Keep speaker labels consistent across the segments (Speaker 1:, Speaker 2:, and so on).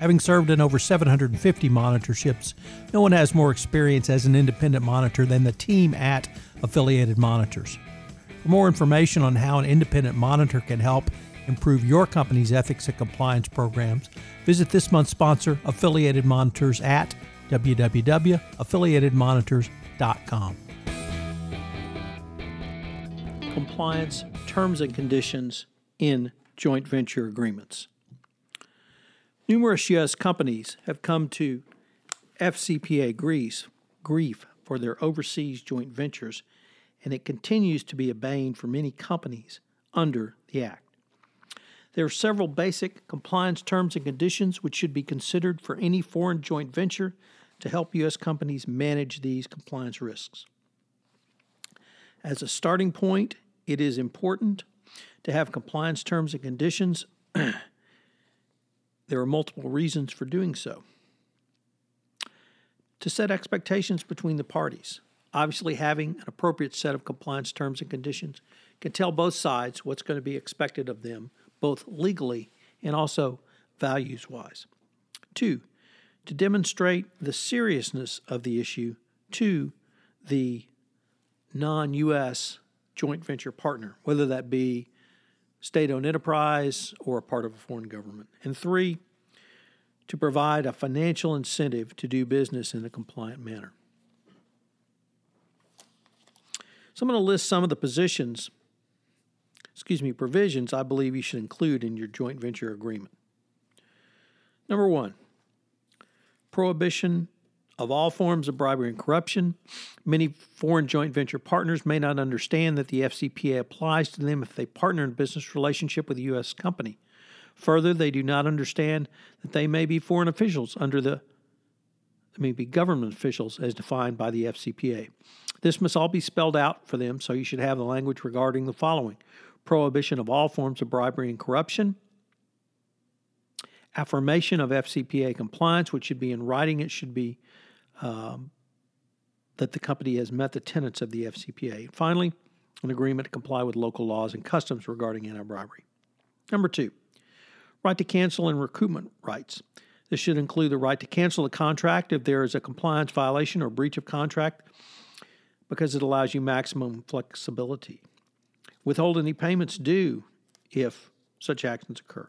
Speaker 1: Having served in over 750 monitorships, no one has more experience as an independent monitor than the team at Affiliated Monitors. For more information on how an independent monitor can help improve your company's ethics and compliance programs, visit this month's sponsor, Affiliated Monitors, at www.affiliatedmonitors.com. Compliance terms and conditions in joint venture agreements. Numerous U.S. companies have come to FCPA grief, grief for their overseas joint ventures, and it continues to be a bane for many companies under the Act. There are several basic compliance terms and conditions which should be considered for any foreign joint venture to help U.S. companies manage these compliance risks. As a starting point, it is important to have compliance terms and conditions There are multiple reasons for doing so. To set expectations between the parties, obviously having an appropriate set of compliance terms and conditions can tell both sides what's going to be expected of them, both legally and also values wise. Two, to demonstrate the seriousness of the issue to the non U.S. joint venture partner, whether that be state owned enterprise, or a part of a foreign government. And three, to provide a financial incentive to do business in a compliant manner. So I'm going to list some of the positions, excuse me, provisions I believe you should include in your joint venture agreement. Number one, prohibition of all forms of bribery and corruption. Many foreign joint venture partners may not understand that the FCPA applies to them if they partner in a business relationship with a U.S. company. Further, they do not understand that they may be foreign officials under the may be government officials as defined by the FCPA. This must all be spelled out for them, so you should have the language regarding the following prohibition of all forms of bribery and corruption, affirmation of FCPA compliance, which should be in writing, it should be um, that the company has met the tenets of the FCPA. Finally, an agreement to comply with local laws and customs regarding anti bribery. Number two, right to cancel and recoupment rights. This should include the right to cancel the contract if there is a compliance violation or breach of contract because it allows you maximum flexibility. Withhold any payments due if such actions occur.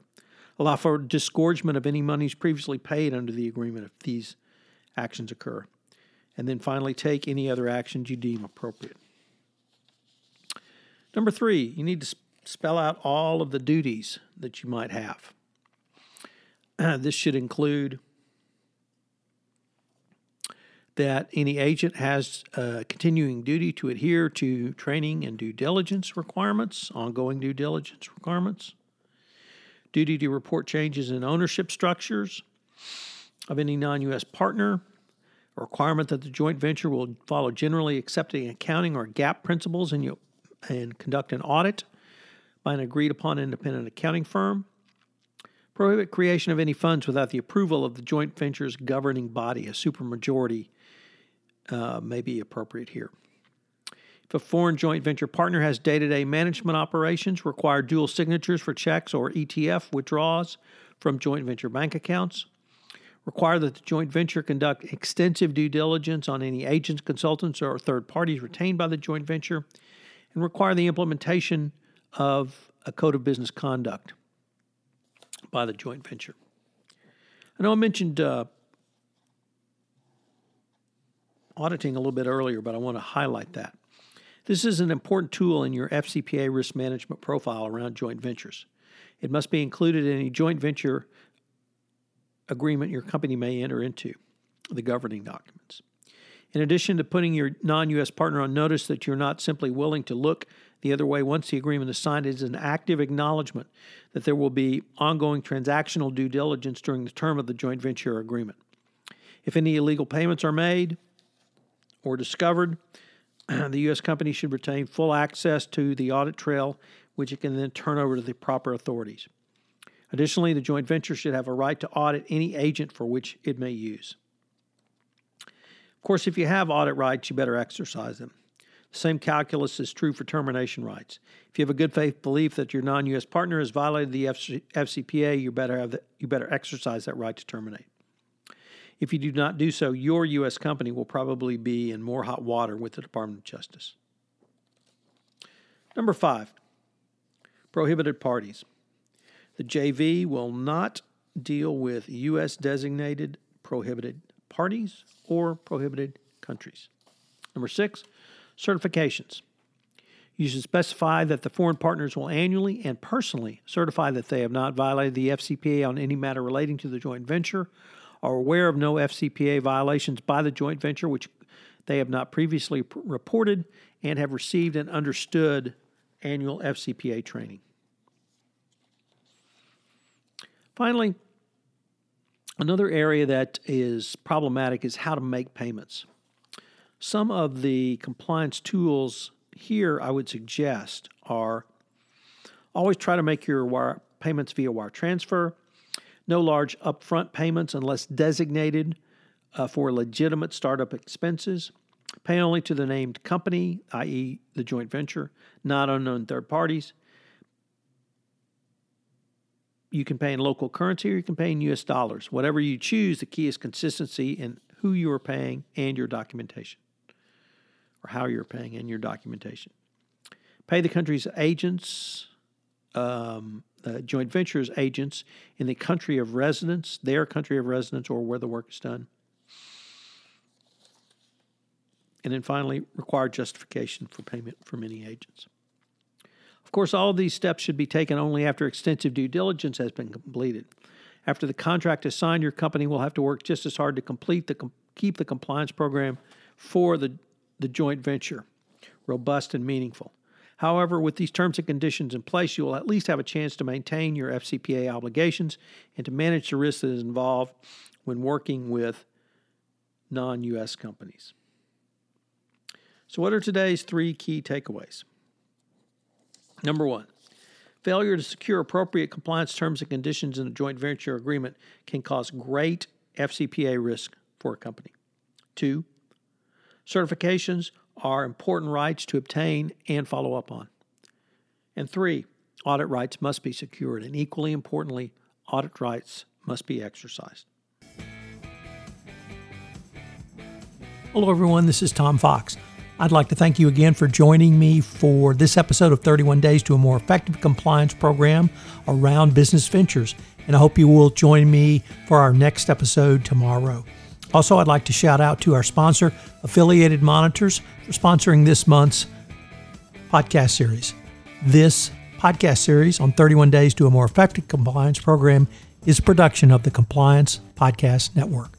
Speaker 1: Allow for disgorgement of any monies previously paid under the agreement if these actions occur. And then finally, take any other actions you deem appropriate. Number three, you need to spell out all of the duties that you might have. this should include that any agent has a continuing duty to adhere to training and due diligence requirements, ongoing due diligence requirements, duty to report changes in ownership structures, of any non U.S. partner, a requirement that the joint venture will follow generally accepted accounting or GAAP principles and, you, and conduct an audit by an agreed upon independent accounting firm. Prohibit creation of any funds without the approval of the joint venture's governing body. A supermajority uh, may be appropriate here. If a foreign joint venture partner has day to day management operations, require dual signatures for checks or ETF withdrawals from joint venture bank accounts require that the joint venture conduct extensive due diligence on any agents, consultants, or third parties retained by the joint venture, and require the implementation of a code of business conduct by the joint venture. I know I mentioned uh, auditing a little bit earlier, but I want to highlight that. This is an important tool in your FCPA risk management profile around joint ventures. It must be included in any joint venture agreement your company may enter into, the governing documents. In addition to putting your non U.S. partner on notice that you're not simply willing to look the other way once the agreement is signed, it is an active acknowledgement that there will be ongoing transactional due diligence during the term of the joint venture agreement. If any illegal payments are made or discovered, the U.S. company should retain full access to the audit trail, which it can then turn over to the proper authorities. Additionally, the joint venture should have a right to audit any agent for which it may use. Of course, if you have audit rights, you better exercise them. The same calculus is true for termination rights. If you have a good faith belief that your non U.S. partner has violated the FC- FCPA, you better, have the, you better exercise that right to terminate. If you do not do so, your U.S. company will probably be in more hot water with the Department of Justice. Number five, prohibited parties. The JV will not deal with U.S. designated prohibited parties or prohibited countries. Number six, certifications. You should specify that the foreign partners will annually and personally certify that they have not violated the FCPA on any matter relating to the joint venture, are aware of no FCPA violations by the joint venture which they have not previously reported, and have received and understood annual FCPA training. Finally, another area that is problematic is how to make payments. Some of the compliance tools here I would suggest are always try to make your wire payments via wire transfer, no large upfront payments unless designated uh, for legitimate startup expenses, pay only to the named company, i.e., the joint venture, not unknown third parties. You can pay in local currency or you can pay in US dollars. Whatever you choose, the key is consistency in who you are paying and your documentation or how you're paying and your documentation. Pay the country's agents, um, uh, joint ventures agents in the country of residence, their country of residence, or where the work is done. And then finally, require justification for payment from any agents. Of course, all of these steps should be taken only after extensive due diligence has been completed. After the contract is signed, your company will have to work just as hard to complete the keep the compliance program for the the joint venture robust and meaningful. However, with these terms and conditions in place, you will at least have a chance to maintain your FCPA obligations and to manage the risk that is involved when working with non US companies. So, what are today's three key takeaways? Number one, failure to secure appropriate compliance terms and conditions in a joint venture agreement can cause great FCPA risk for a company. Two, Certifications are important rights to obtain and follow up on. And three, audit rights must be secured, and equally importantly, audit rights must be exercised. Hello, everyone. This is Tom Fox. I'd like to thank you again for joining me for this episode of 31 Days to a More Effective Compliance Program around business ventures. And I hope you will join me for our next episode tomorrow. Also, I'd like to shout out to our sponsor, Affiliated Monitors, for sponsoring this month's podcast series. This podcast series on 31 Days to a More Effective Compliance Program is a production of the Compliance Podcast Network.